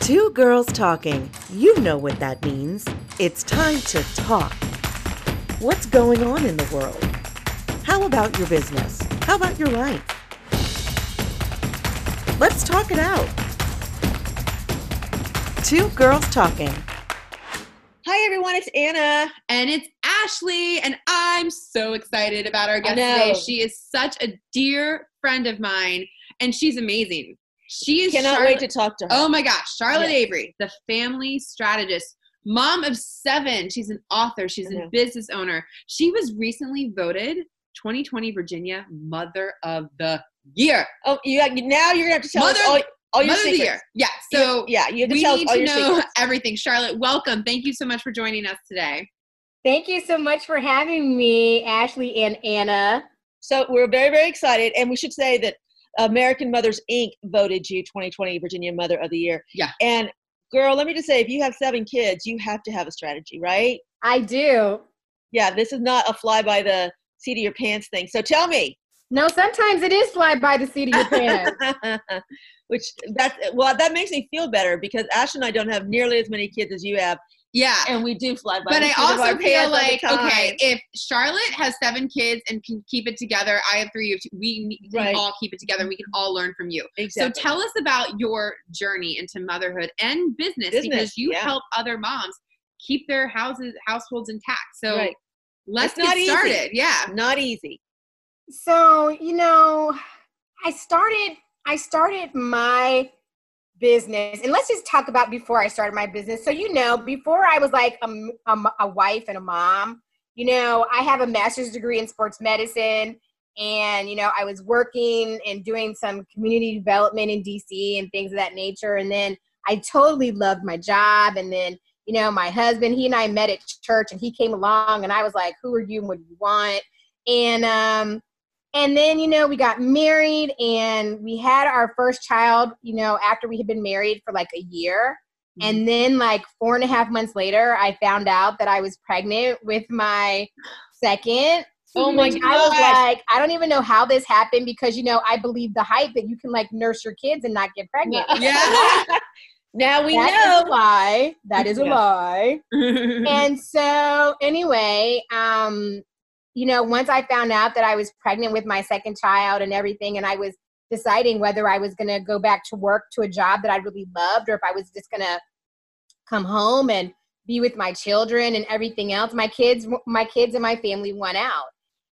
Two girls talking. You know what that means. It's time to talk. What's going on in the world? How about your business? How about your life? Let's talk it out. Two girls talking. Hi, everyone. It's Anna. And it's Ashley, and I'm so excited about our guest today. She is such a dear friend of mine, and she's amazing. She is Cannot Charlotte- wait to talk to her. Oh my gosh, Charlotte Yes. Avery, the family strategist, mom of seven. She's an author, she's I know. a mm-hmm. business owner. She was recently voted 2020 Virginia Mother of the Year. Oh, you got, now you're gonna have to tell Mother- us all, all your Mother of the secrets. Year. Yeah. You- So yeah, you have to we tell us need all to your know secrets. everything. Charlotte, welcome. Thank you so much for joining us today. Thank you so much for having me, Ashley and Anna. So we're very, very excited, and we should say that American Mothers Inc. voted you 2020 Virginia Mother of the Year. Yeah. And girl, let me just say, if you have seven kids, you have to have a strategy, right? I do. Yeah, this is not a fly by the seat of your pants thing. So tell me, No, sometimes it is fly by the seat of your pants. which that's well, that makes me feel better because Ash and I don't have nearly as many kids as you have, Yeah. and we do fly by. but I also our feel pants all the like okay, if Charlotte has seven kids and can keep it together, I have three. of two, We can Right. all keep it together. We can all learn from you. exactly. So tell us about your journey into motherhood and business, Business, because you yeah. help other moms keep their houses households intact. So Right. let's It's not get easy. started. Yeah. not easy. so, you know, I started I started my business and let's just talk about before I started my business. So, you know, before I was like a a wife and a mom, you know, I have a master's degree in sports medicine and, you know, I was working and doing some community development in DC and things of that nature. And then I totally loved my job. And then, you know, my husband, he and I met at church and he came along and I was like, who are you and what do you want? And, um, and then, you know, we got married and we had our first child, you know, after we had been married for like a year. And then, like four and a half months later, I found out that I was pregnant with my second. Oh my which I was like, I don't even know how this happened because, you know, I believe the hype that you can like nurse your kids and not get pregnant. Yeah. now we That is a know. lie. That is a lie. and so anyway um you know once i found out that i was pregnant with my second child and everything and i was deciding whether i was going to go back to work to a job that i really loved or if i was just going to come home and be with my children and everything else my kids my kids and my family went out.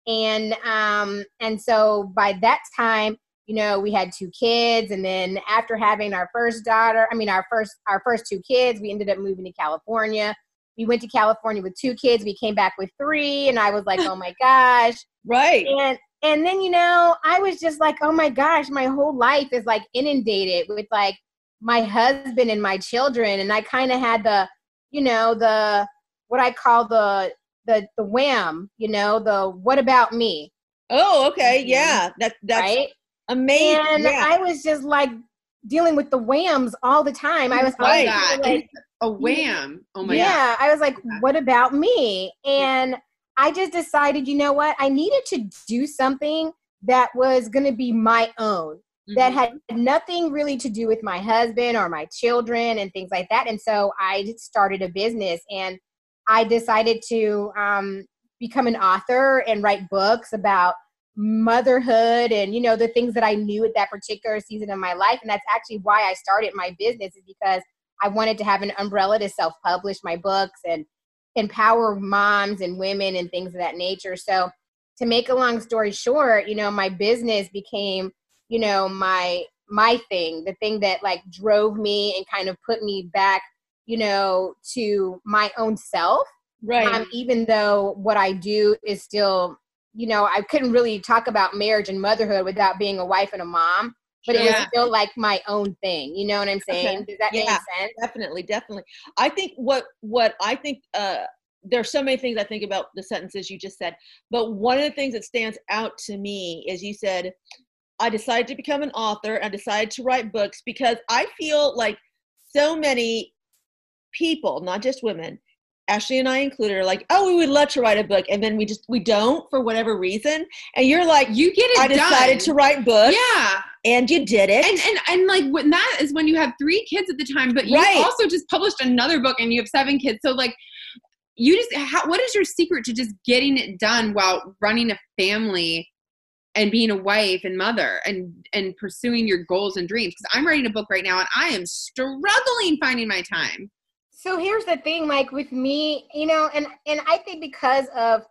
And um and so by that time you know we had two kids and then after having our first daughter i mean our first our first two kids we ended up moving to california we went to california with two kids we came back with three and i was like oh my gosh Right. and and then you know i was just like oh my gosh my whole life is like inundated with like my husband and my children and i kind of had the you know the what i call the the the wham you know the what about me Oh, okay. Mhm. Yeah. That that's right amazing. and yeah. i was just like dealing with the whams all the time i was Right. like a wham. Oh my yeah, I was like, what about me? And I just decided, you know what? I needed to do something that was going to be my own, God. that had nothing really to do with my husband or my children and things like that. And so I started a business and I decided to um, become an author and write books about motherhood and you know the things that i knew at that particular season of my life and that's actually why i started my business is because I wanted to have an umbrella to self publish my books and empower moms and women and things of that nature. So, to make a long story short, you know, my business became, you know, my my thing, the thing that like drove me and kind of put me back, you know, to my own self. right. Um, even though what I do is still, you know, I couldn't really talk about marriage and motherhood without being a wife and a mom. But it was Yeah. still like my own thing. You know what I'm saying? Okay. Does that make Yeah. sense? definitely definitely i think what what i think uh there's so many things i think about the sentences you just said but one of the things that stands out to me is you said i decided to become an author i decided to write books because i feel like so many people not just women Ashley and I included are like, oh, we would love to write a book, and then we just we don't for whatever reason. And you're like, You get it I decided done. to write books, Yeah. and you did it. And, and and like when that is when you have three kids at the time, but you Right. also just published another book and you have seven kids. So like you just how, what is your secret to just getting it done while running a family and being a wife and mother and and pursuing your goals and dreams? Because I'm writing a book right now and I am struggling finding my time. So here's the thing, like with me, you know, and and I think because of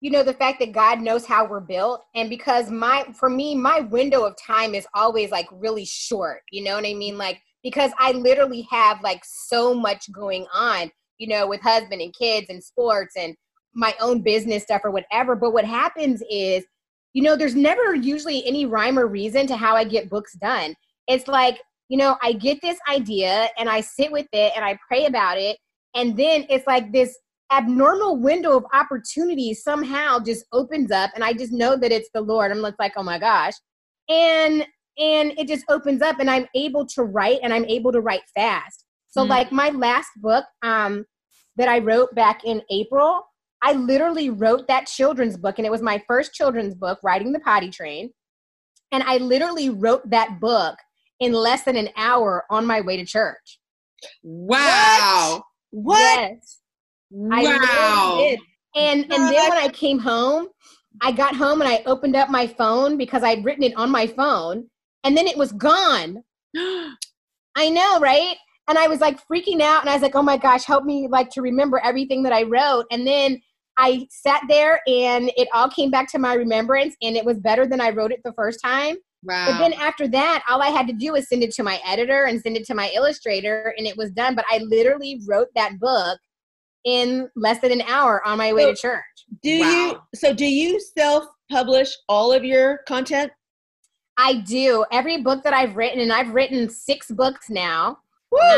you know the fact that God knows how we're built, and because my for me my window of time is always like really short. You know what I mean? Like because I literally have like so much going on, you know, with husband and kids and sports and my own business stuff or whatever. But what happens is, you know, there's never usually any rhyme or reason to how I get books done. It's like you know, I get this idea and I sit with it and I pray about it. And then it's like this abnormal window of opportunity somehow just opens up. And I just know that it's the Lord. I'm like, oh my gosh. And and it just opens up and I'm able to write and I'm able to write fast. So Mm. like my last book um that I wrote back in April, I literally wrote that children's book and it was my first children's book, Riding the Potty Train. And I literally wrote that book in less than an hour on my way to church. Wow. what? Yes. I literally Wow. did. And and then when I came home, I got home and I opened up my phone because I'd written it on my phone, and then it was gone. I know, right? And I was like freaking out, and I was like, "Oh my gosh, help me like to remember everything that I wrote." And then I sat there, and it all came back to my remembrance, and it was better than I wrote it the first time. Wow. But then after that, all I had to do was send it to my editor and send it to my illustrator, and it was done. But I literally wrote that book in less than an hour on my way to church. Do you? So do you self-publish all of your content? I do every book that I've written, and I've written six books now.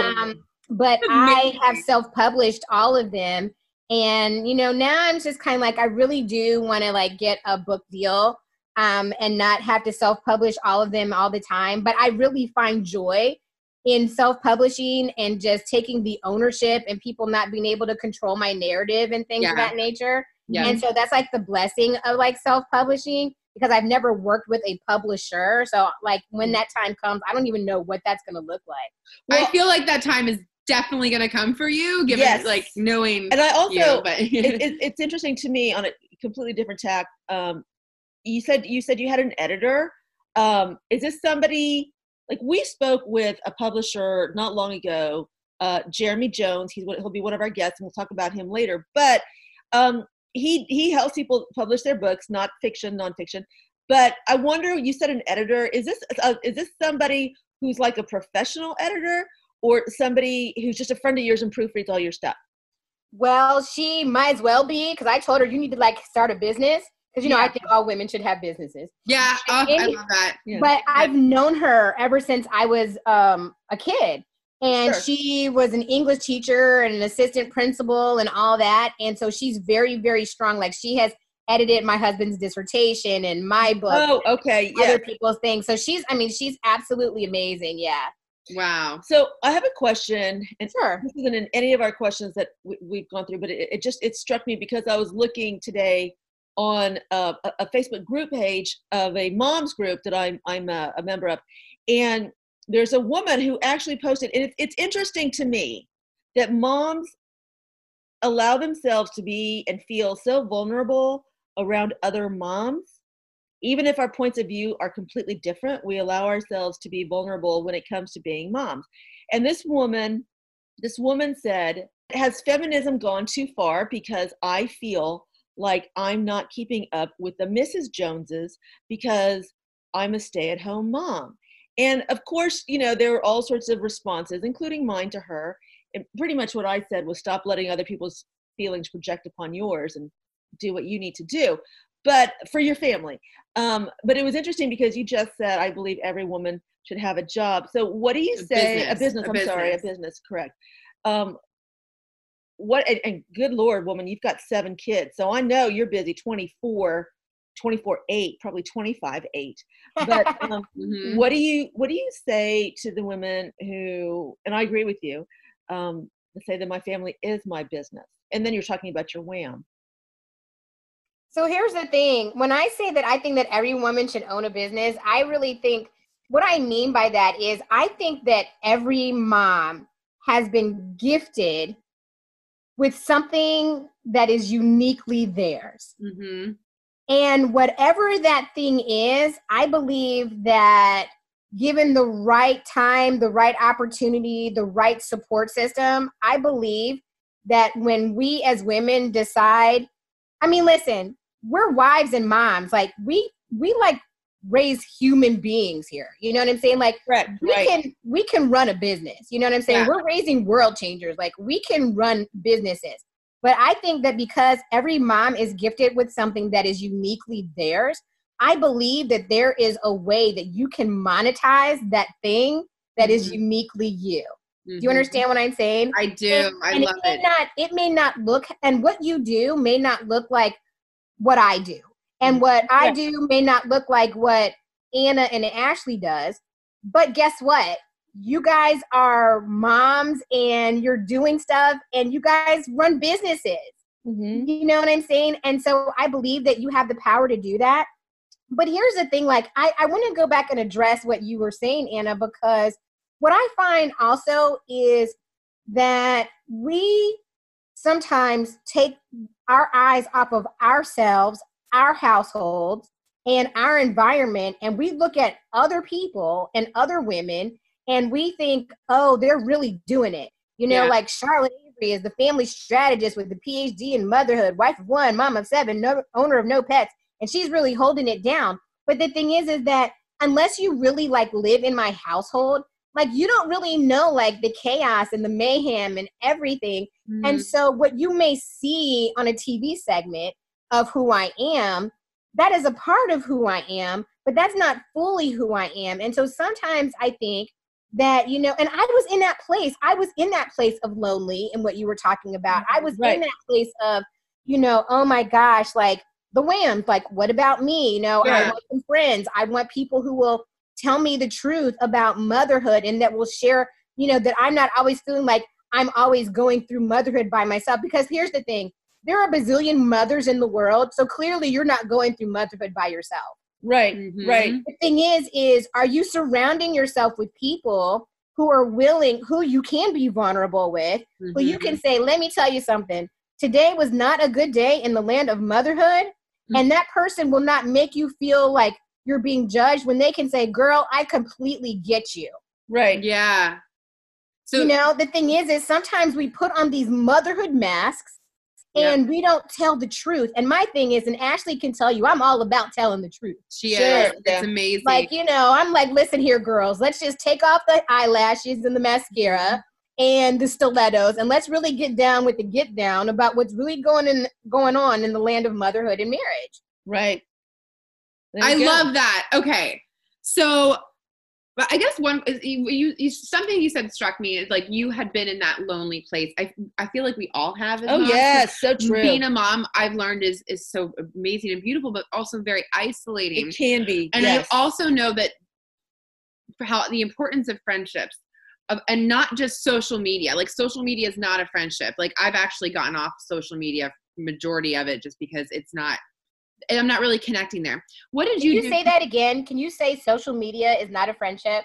Um, but I have self-published all of them, and you know now I'm just kind of like I really do want to like get a book deal, um, and not have to self-publish all of them all the time. But I really find joy in self-publishing and just taking the ownership and people not being able to control my narrative and things Yeah. of that nature. Yeah. And so that's like the blessing of like self-publishing because I've never worked with a publisher. So like when that time comes, I don't even know what that's going to look like. I feel like that time is definitely going to come for you, given Yes. like knowing and I also, you. But it, it, it's interesting to me on a completely different tack. Um, you said you said you had an editor. Um, is this somebody like we spoke with a publisher not long ago, uh, Jeremy Jones. He's he'll be one of our guests, and we'll talk about him later. But um, he he helps people publish their books, not fiction, nonfiction. But I wonder, you said an editor. Is this uh, is this somebody who's like a professional editor, or somebody who's just a friend of yours and proofreads all your stuff? Well, she might as well be because I told her you need to like start a business because you know I think all women should have businesses. yeah, oh, I love that. Yeah. But I've known her ever since I was um, a kid. And Sure. she was an English teacher and an assistant principal and all that. And so she's very, very strong. Like she has edited my husband's dissertation and my book, Oh, okay, yeah. other people's things. So she's, I mean, she's absolutely amazing. Yeah. Wow. So I have a question, and Sure. this isn't in any of our questions that we, we've gone through, but it, it just it struck me because I was looking today on a, a- Facebook group page of a moms group that I'm I'm a, a member of, and there's a woman who actually posted, and it's interesting to me that moms allow themselves to be and feel so vulnerable around other moms even if our points of view are completely different, we allow ourselves to be vulnerable when it comes to being moms. And this woman, this woman said, has feminism gone too far because I feel like I'm not keeping up with the Mrs. Joneses because I'm a stay-at-home mom. And of course, you know, there were all sorts of responses, including mine to her. And pretty much what I said was stop letting other people's feelings project upon yours and do what you need to do but for your family um, but it was interesting because you just said i believe every woman should have a job so what do you A say a business, business a i'm sorry a business. business correct um, what and, and good lord woman you've got seven kids so i know you're busy 24 24 8 probably 25 8 but um, Mhm. what do you what do you say to the women who and i agree with you um, say that my family is my business and then you're talking about your wham. So here's the thing. When I say that I think that every woman should own a business, I really think what I mean by that is I think that every mom has been gifted with something that is uniquely theirs. Mm-hmm. And whatever that thing is, I believe that given the right time, the right opportunity, the right support system, I believe that when we as women decide, I mean, listen, we're wives and moms. Like we we like raise human beings here. You know what I'm saying? Like Right, we right. can we can run a business. You know what I'm saying? Yeah. We're raising world changers. Like we can run businesses. But I think that because every mom is gifted with something that is uniquely theirs, I believe that there is a way that you can monetize that thing that is Mhm. uniquely you. Do Mhm. you understand what I'm saying? I do. And- I and love may it. Not, it may not look, and what you do may not look like what I do, and what I Yeah. do may not look like what Anna and Ashley does. But guess what? You guys are moms, and you're doing stuff, and you guys run businesses. Mhm. You know what I'm saying? And so I believe that you have the power to do that. But here's the thing like, I, I want to go back and address what you were saying, Anna, because what I find also is that we sometimes take our eyes off of ourselves, our households, and our environment, and we look at other people and other women, and we think, oh, they're really doing it. You know, Yeah. like Charlotte Avery is the family strategist with the PhD in motherhood, wife of one, mom of seven, no, owner of no pets, and she's really holding it down. But the thing is, is that unless you really like live in my household, like you don't really know like the chaos and the mayhem and everything. Mhm. And so, what you may see on a TV segment of who I am, that is a part of who I am, but that's not fully who I am. And so, sometimes I think that, you know, and I was in that place. I was in that place of lonely and what you were talking about. I was Right. in that place of, you know, oh my gosh, like the whams, like, what about me? You know, I want some friends. I want people who will tell me the truth about motherhood and that will share, you know, that I'm not always feeling like I'm always going through motherhood by myself. Because here's the thing there are a bazillion mothers in the world. So clearly you're not going through motherhood by yourself. Right, Mhm. right. The thing is, is are you surrounding yourself with people who are willing, who you can be vulnerable with, who you can say, let me tell you something. Today was not a good day in the land of motherhood. And that person will not make you feel like you're being judged when they can say, girl, I completely get you. Right. Yeah. So you know, the thing is, is sometimes we put on these motherhood masks Yep. and we don't tell the truth. And my thing is, and Ashley can tell you, I'm all about telling the truth. she Sure, is. yeah. It's amazing. Like, you know, I'm like, listen here, girls, let's just take off the eyelashes and the mascara and the stilettos and let's really get down with the get down about what's really going in going on in the land of motherhood and marriage. Right. I go. love that. Okay. So but I guess one is you, you, you something you said struck me is like you had been in that lonely place. I I feel like we all have. Oh moms, yes, so true. Being a mom, I've learned is is so amazing and beautiful, but also very isolating. it can be. and yes. I also know that how the importance of friendships of, and not just social media. Like social media is not a friendship. Like I've actually gotten off social media majority of it just because it's not I'm not really connecting there. What did Can you, you say that again? Can you say social media is not a friendship?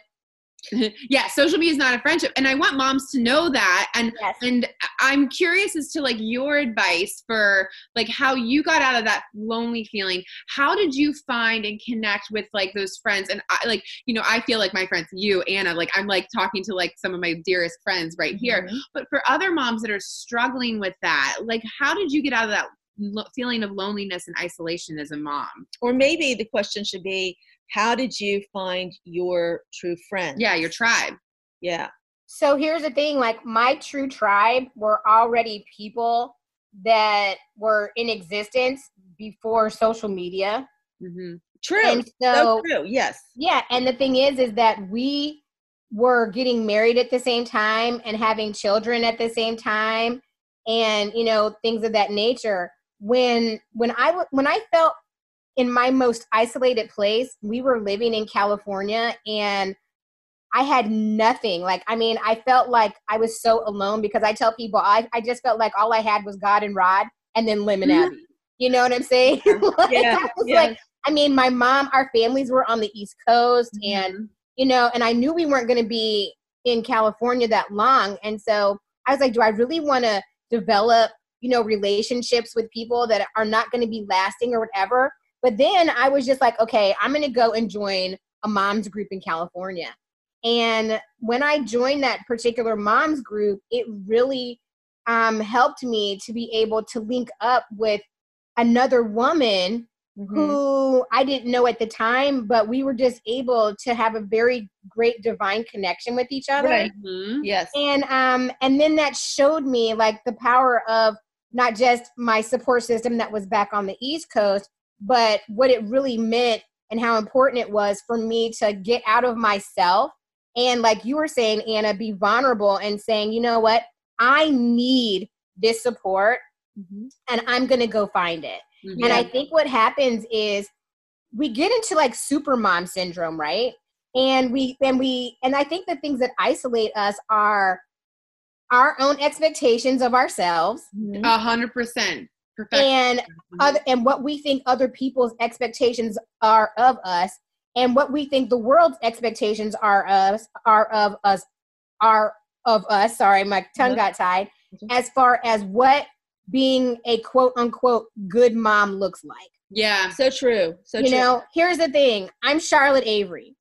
yeah, social media is not a friendship. And I want moms to know that. And Yes. and I'm curious as to like your advice for like how you got out of that lonely feeling. How did you find and connect with like those friends? And I like, you know, I feel like my friends, you, Anna, like I'm like talking to like some of my dearest friends right here. Mhm. But for other moms that are struggling with that, like how did you get out of that lo- feeling of loneliness and isolation as a mom? Or maybe the question should be, how did you find your true friend? Yeah, your tribe. Yeah. So here's the thing like my true tribe were already people that were in existence before social media. hmm True. And so, so true. Yes. yeah, and the thing is is that we were getting married at the same time and having children at the same time and you know things of that nature. When when I when I felt in my most isolated place, we were living in California and I had nothing. Like, I mean, I felt like I was so alone because I tell people I, I just felt like all I had was God and Rod and then Lemon Mhm. Abbey. You know what I'm saying? like, Yeah, I was yeah. like, I mean, my mom, our families were on the East Coast and you know, and I knew we weren't going to be in California that long. And so I was like, do I really want to develop, you know, relationships with people that are not going to be lasting or whatever? But then I was just like, okay, I'm going to go and join a mom's group in California. And when I joined that particular mom's group, it really um, helped me to be able to link up with another woman Mhm. who I didn't know at the time, but we were just able to have a very great divine connection with each other. Right. Mhm. Yes. And um and then that showed me like the power of not just my support system that was back on the East Coast, but what it really meant and how important it was for me to get out of myself and like you were saying Anna be vulnerable and saying, "You know what? I need this support Mhm. and I'm going to go find it." Mhm. And I think what happens is we get into like super mom syndrome, right? And we and we and I think the things that isolate us are our own expectations of ourselves Mhm. A hundred percent. And other and what we think other people's expectations are of us and what we think the world's expectations are of us are of us are of us sorry my tongue got tied as far as what being a quote unquote good mom looks like yeah. So true. So you true. know, here's the thing. I'm Charlotte Avery.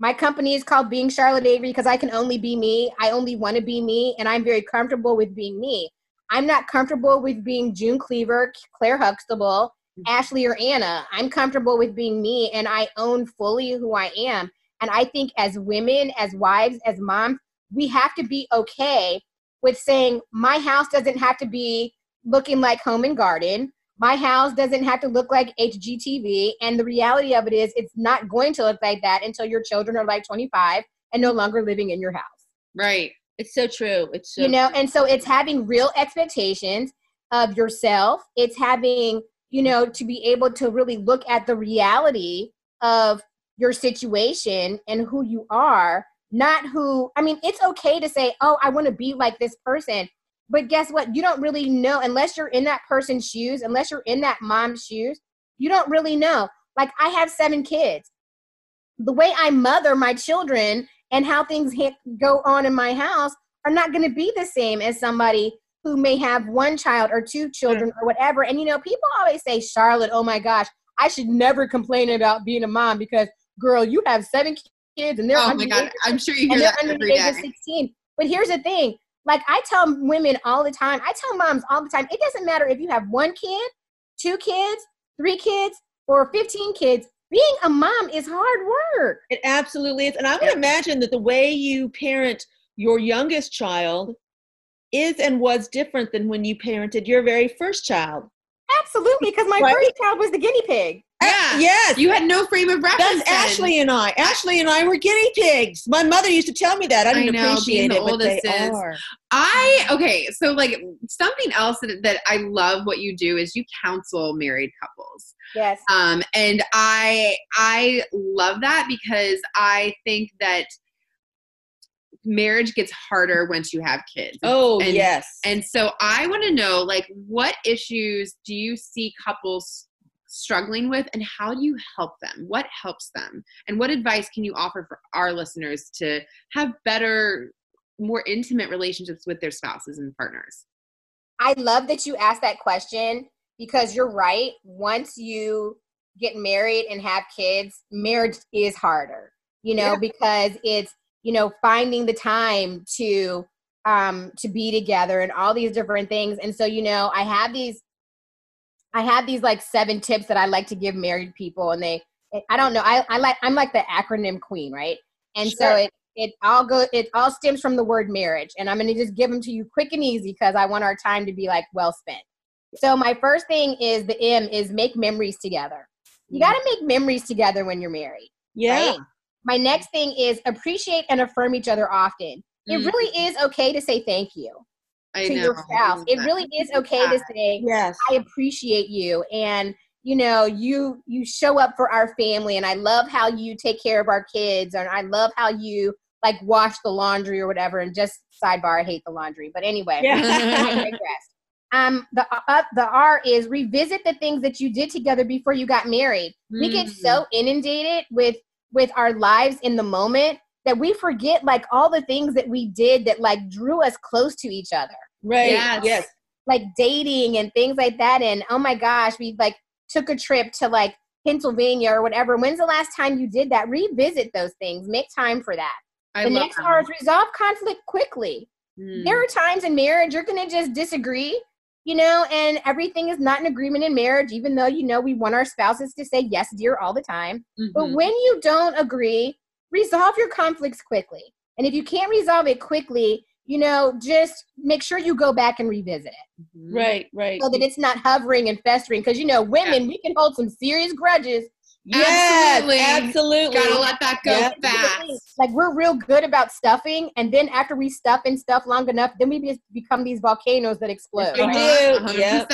My company is called Being Charlotte Avery because I can only be me. I only want to be me, and I'm very comfortable with being me. I'm not comfortable with being June Cleaver, Claire Huxtable, mm. Ashley, or Anna. I'm comfortable with being me, and I own fully who I am. And I think as women, as wives, as moms, we have to be okay with saying, my house doesn't have to be looking like home and garden my house doesn't have to look like HGTV. And the reality of it is, it's not going to look like that until your children are like 25 and no longer living in your house. Right. It's so true. It's so you know, true. and so it's having real expectations of yourself. It's having, you know, to be able to really look at the reality of your situation and who you are, not who, I mean, it's okay to say, oh, I want to be like this person. But guess what? You don't really know unless you're in that person's shoes, unless you're in that mom's shoes, you don't really know. Like, I have seven kids. The way I mother my children and how things hit, go on in my house are not going to be the same as somebody who may have one child or two children or whatever. And you know, people always say, Charlotte, oh my gosh, I should never complain about being a mom because, girl, you have seven kids and they're Oh under my god. age- I'm sure you hear that under every of 16. But here's the thing like I tell women all the time, I tell moms all the time, it doesn't matter if you have one kid, two kids, three kids, or 15 kids. Being a mom is hard work. It absolutely is. And I would imagine that the way you parent your youngest child is and was different than when you parented your very first child. Absolutely, because my Right. first child was the guinea pig. Yeah. Yes. You had no frame of reference. That's then. Ashley and I. Ashley and I were guinea pigs. My mother used to tell me that. I I didn't know, being appreciate the it, but they oldest is- are. I okay, so like something else that, that I love what you do is you counsel married couples. Yes. Um and I I love that because I think that marriage gets harder once you have kids. Oh, And- yes. And so I want to know like what issues do you see couples struggling with and how do you help them? What helps them? And what advice can you offer for our listeners to have better more intimate relationships with their spouses and partners? I love that you asked that question because you're right. Once you get married and have kids, marriage is harder, you know, Yeah. because it's, you know, finding the time to um to be together and all these different things. And so, you know, I have these I have these like seven tips that I like to give married people and they I don't know, I, I like I'm like the acronym queen, right? And so it it all go it all stems from the word marriage and i'm going to just give them to you quick and easy because i want our time to be like well spent so my first thing is the m is make memories together you got to make memories together when you're married yeah. right? my next thing is appreciate and affirm each other often it Mm. really is okay to say thank you I to know. your spouse it really is okay to say Yes. I appreciate you and you know you you show up for our family and I love how you take care of our kids and I love how you like wash the laundry or whatever. And just sidebar, I hate the laundry. But anyway, Yeah. I digress. Um, the uh, the R is revisit the things that you did together before you got married. We get Mm. so inundated with with our lives in the moment that we forget like all the things that we did that like drew us close to each other Right. Yes. Yes. like dating and things like that and oh my gosh we like took a trip to like pennsylvania or whatever when's the last time you did that revisit those things make time for that I the love next that. r is resolve conflict quickly Mm. there are times in marriage you're gonna just disagree you know and everything is not an agreement in marriage even though you know we want our spouses to say yes dear all the time but Mhm. when you don't agree, resolve your conflicts quickly. And if you can't resolve it quickly, you know, just make sure you go back and revisit it Mhm. Right. Right. so that it's not hovering and festering. Because, you know, women, we can hold some serious grudges. Yes. Absolutely. Absolutely. Gotta let that go Yeah. fast. Like, we're real good about stuffing. And then after we stuff and stuff long enough, then we just become these volcanoes that explode. We right? do. Yep.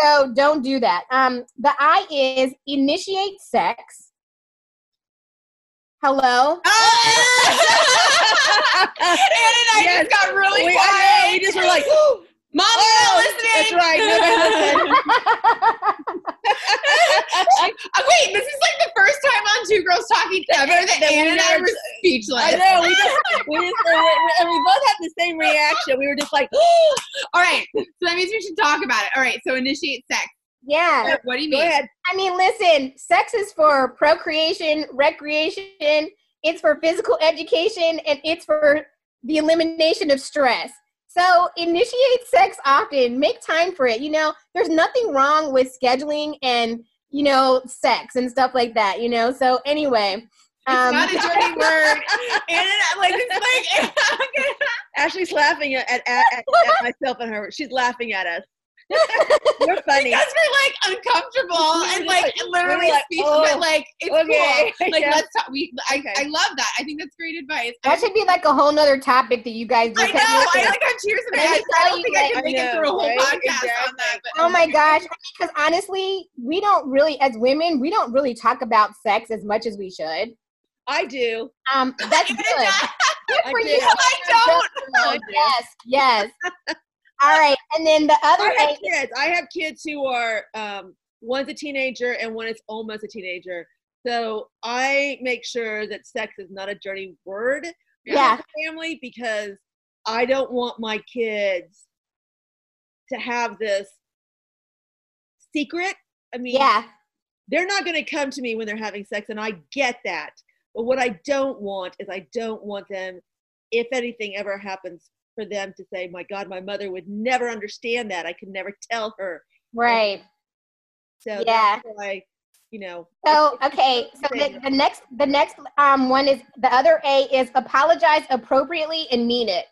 So don't do that. Um, the I is initiate sex. Hello? Ann and I Yes. just got really we, I we just were like, Mom, Oh, listening. that's right. Nobody Uh, wait, this is like the first time on Two Girls Talking ever that, That Ann and I were speechless. I know. We just, we just, we, we, and we both had the same reaction. We were just like, All right, so that means we should talk about it. All right, so initiate sex. Yeah. What do you mean? I mean, listen, sex is for procreation, recreation, it's for physical education, and it's for the elimination of stress. So initiate sex often, make time for it. You know, there's nothing wrong with scheduling and, you know, sex and stuff like that, you know? So anyway. Um, Not a dirty word. And like, it's like, Ashley's laughing at, at, at, at myself and her. She's laughing at us. We're funny. because we're like uncomfortable and like literally like, speechless, oh, but like it's okay. cool. Like Yeah. let's talk. We, I, Okay. I love that. I think that's great advice. that should be like a whole nother topic that you guys I know. I like have tears in my Let eyes. I don't think I can I make it through a whole right? podcast on that. But Oh my gosh, because honestly, we don't really, as women, we don't really talk about sex as much as we should. I do. Um, that's good. Good for do. you. I don't. Yes, yes. All right, and then the other I have kids. I have kids who are um, one's a teenager and one is almost a teenager. So I make sure that sex is not a dirty word in Yeah. the family because I don't want my kids to have this secret. I mean, yeah, they're not going to come to me when they're having sex, and I get that. But what I don't want is I don't want them, if anything ever happens, for them to say, "My God, my mother would never understand that. I could never tell her." right. So Yeah. that's why, you know. So okay, so the, the next the next um one is the other A is apologize appropriately and mean it.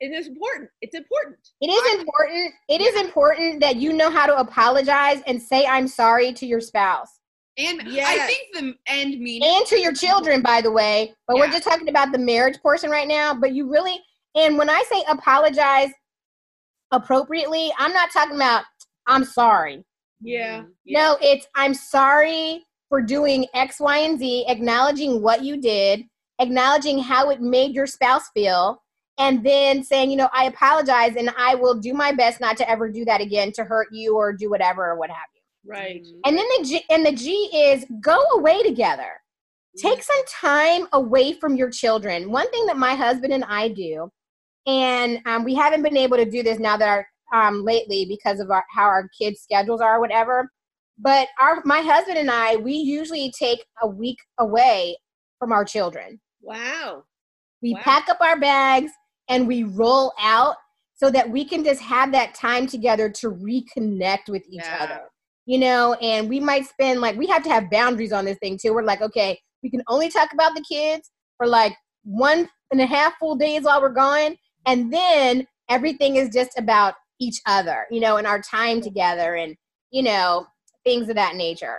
It is important. It's important. It is important. It is important that you know how to apologize and say I'm sorry to your spouse And I think the end mean and to your children, by the way. But we're just talking about the marriage portion right now. But you really, and when I say apologize appropriately, I'm not talking about I'm sorry. Yeah. Mhm. yeah. No, it's I'm sorry for doing X, Y, and Z, acknowledging what you did, acknowledging how it made your spouse feel, and then saying, you know, I apologize and I will do my best not to ever do that again to hurt you or do whatever or what have you. Right. Mhm. And then the G and the G is go away together. Take some time away from your children. One thing that my husband and I do, and um, we haven't been able to do this now that our um, lately because of our, how our kids' schedules are, or whatever. But our my husband and I, we usually take a week away from our children. Wow. We Wow. pack up our bags and we roll out so that we can just have that time together to reconnect with each Yeah. other. You know, and we might spend like we have to have boundaries on this thing too. We're like, okay, we can only talk about the kids for like one and a half full days while we're gone, and then everything is just about each other, you know, and our time together and you know, things of that nature.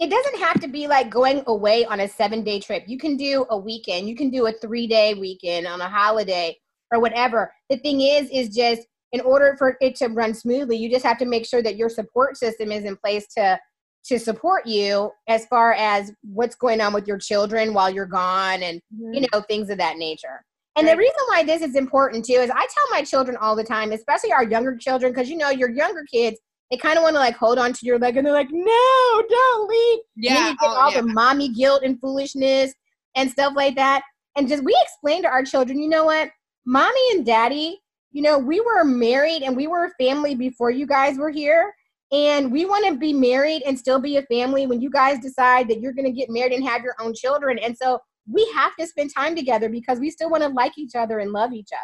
It doesn't have to be like going away on a seven day trip. You can do a weekend, you can do a three day weekend on a holiday or whatever. The thing is, is just in order for it to run smoothly, you just have to make sure that your support system is in place to to support you as far as what's going on with your children while you're gone and Mm-hmm. you know things of that nature and the reason why this is important too is i tell my children all the time especially our younger children because you know your younger kids they kind of want to like hold on to your leg and they're like no don't leave and Yeah. you get oh, all yeah. the mommy guilt and foolishness and stuff like that. And just we explain to our children, you know what, mommy and daddy, you know, we were married and we were a family before you guys were here. And we want to be married and still be a family when you guys decide that you're going to get married and have your own children. And so we have to spend time together because we still want to like each other and love each other.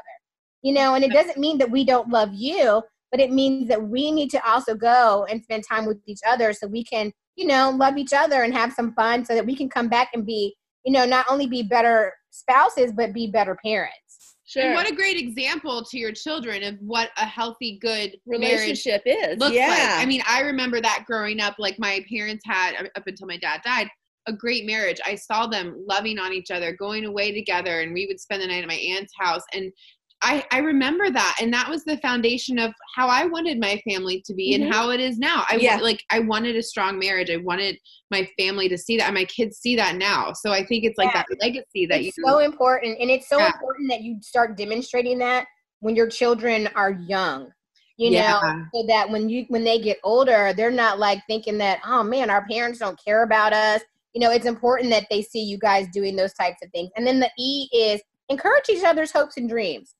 You know, and it doesn't mean that we don't love you, but it means that we need to also go and spend time with each other so we can, you know, love each other and have some fun so that we can come back and be, you know, not only be better spouses, but be better parents. Sure. And what a great example to your children of what a healthy, good relationship is. looks yeah. like. I mean, I remember that growing up. Like my parents had up until my dad died a great marriage. I saw them loving on each other, going away together, and we would spend the night at my aunt's house. And I, I remember that, and that was the foundation of how I wanted my family to be Mhm. and how it is now. I Yeah. like I wanted a strong marriage. I wanted my family to see that, and my kids see that now. So I think it's like Yeah. that legacy that it's you. so important and it's so Yeah. important that you start demonstrating that when your children are young you Yeah. know so that when you when they get older they're not like thinking that oh man our parents don't care about us you know it's important that they see you guys doing those types of things and then the e is encourage each other's hopes and dreams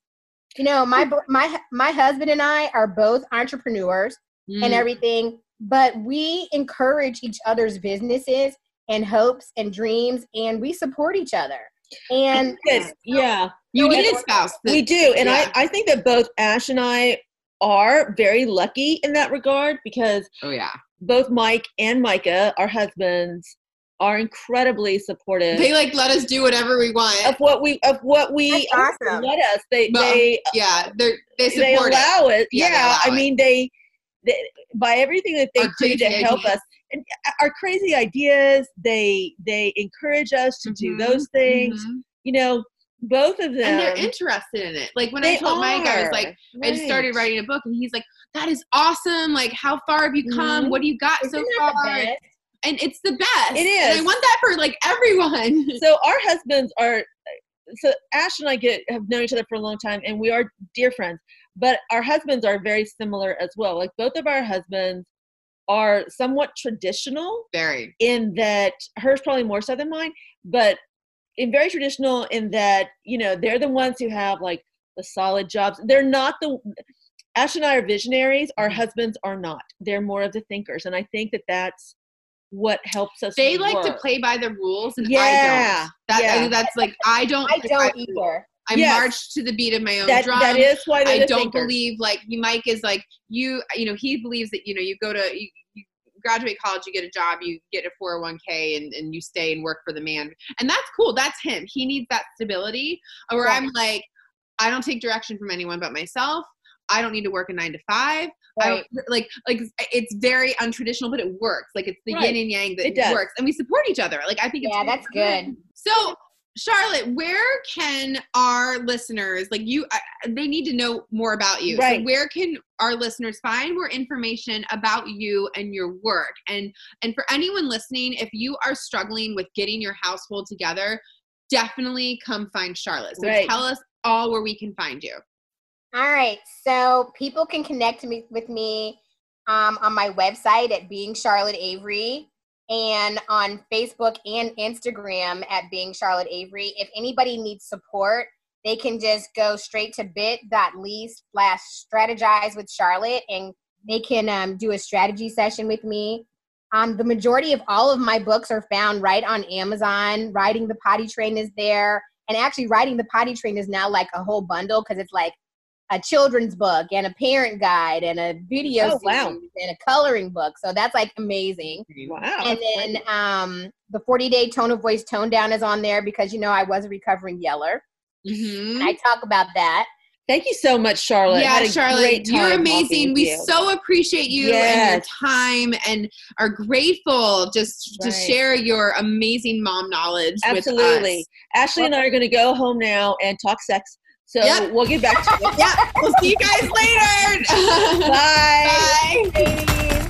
you know my my my husband and i are both entrepreneurs and Mm. everything but we encourage each other's businesses and hopes and dreams and we support each other and Yes, yeah, you need a spouse. we do, and yeah. I I think that both Ash and I are very lucky in that regard because oh yeah. both Mike and Micah, our husbands, are incredibly supportive They like let us do whatever we want. of what we of what we That's awesome. let us. They But, they yeah, they're they they support it. allow it. Yeah, Yeah, allow I it. mean they, they by everything that they Our do to help ideas. us and our crazy ideas. They they encourage us to do Mhm, those things. mhm. You know, both of them. And they're interested in it. Like when I they told Mike, I was are, like, I just started writing a book, and he's like, "That is awesome! Like, how far have you come? Mhm. What do you got Isn't so far?" And it's the best. It is. And I want that for like everyone. so our husbands are so ash and i get have known each other for a long time and we are dear friends but our husbands are very similar as well like both of our husbands are somewhat traditional Very. in that hers probably more so than mine but in very traditional in that you know they're the ones who have like the solid jobs they're not the ash and i are visionaries our Mhm. husbands are not they're more of the thinkers and i think that that's what helps us They like to play by the rules, and I Yeah, don't. That yeah. I, that's like I don't. I play don't the rules. either. I Yes. march to the beat of my own that, drum. that is why I don't thinkers. believe like you. Mike is like you. You know, he believes that you know you go to you, you graduate college, you get a job, you get a four hundred one k, and and you stay and work for the man, and that's cool. That's him. He needs that stability. Where Right. I'm like, I don't take direction from anyone but myself. I don't need to work a nine to five. Right. don't, like like it's very untraditional, but it works. Like it's the Right. yin and yang that works, and we support each other. Like I think it's Yeah, that's good. so, Charlotte, where can our listeners, like you, I, they need to know more about you. Right. So, where can our listeners find more information about you and your work? And and for anyone listening, if you are struggling with getting your household together, definitely come find Charlotte. So, Right. tell us all where we can find you. All right. So people can connect me with me um, on my website at Being Charlotte Avery and on Facebook and Instagram at Being Charlotte Avery. If anybody needs support, they can just go straight to bit.ly slash strategize with Charlotte and they can um, do a strategy session with me. Um, the majority of all of my books are found right on Amazon. Riding the Potty Train is there. And actually, Riding the Potty Train is now like a whole bundle because it's like a children's book and a parent guide and a video Oh, wow. series and a coloring book. So that's like amazing. Wow. and then um, the 40 day tone of voice tone down is on there because you know I was a recovering yeller. Mm-hmm. And I talk about that. Thank you so much, Charlotte. Yeah, Charlotte, you're amazing. We you. so appreciate you and your time and are grateful just to share your amazing mom knowledge Absolutely. with us. Ashley and I are going to go home now and talk sex. So Yep. we'll get back to it. Yeah, we'll see you guys later. Bye. Bye. Ladies.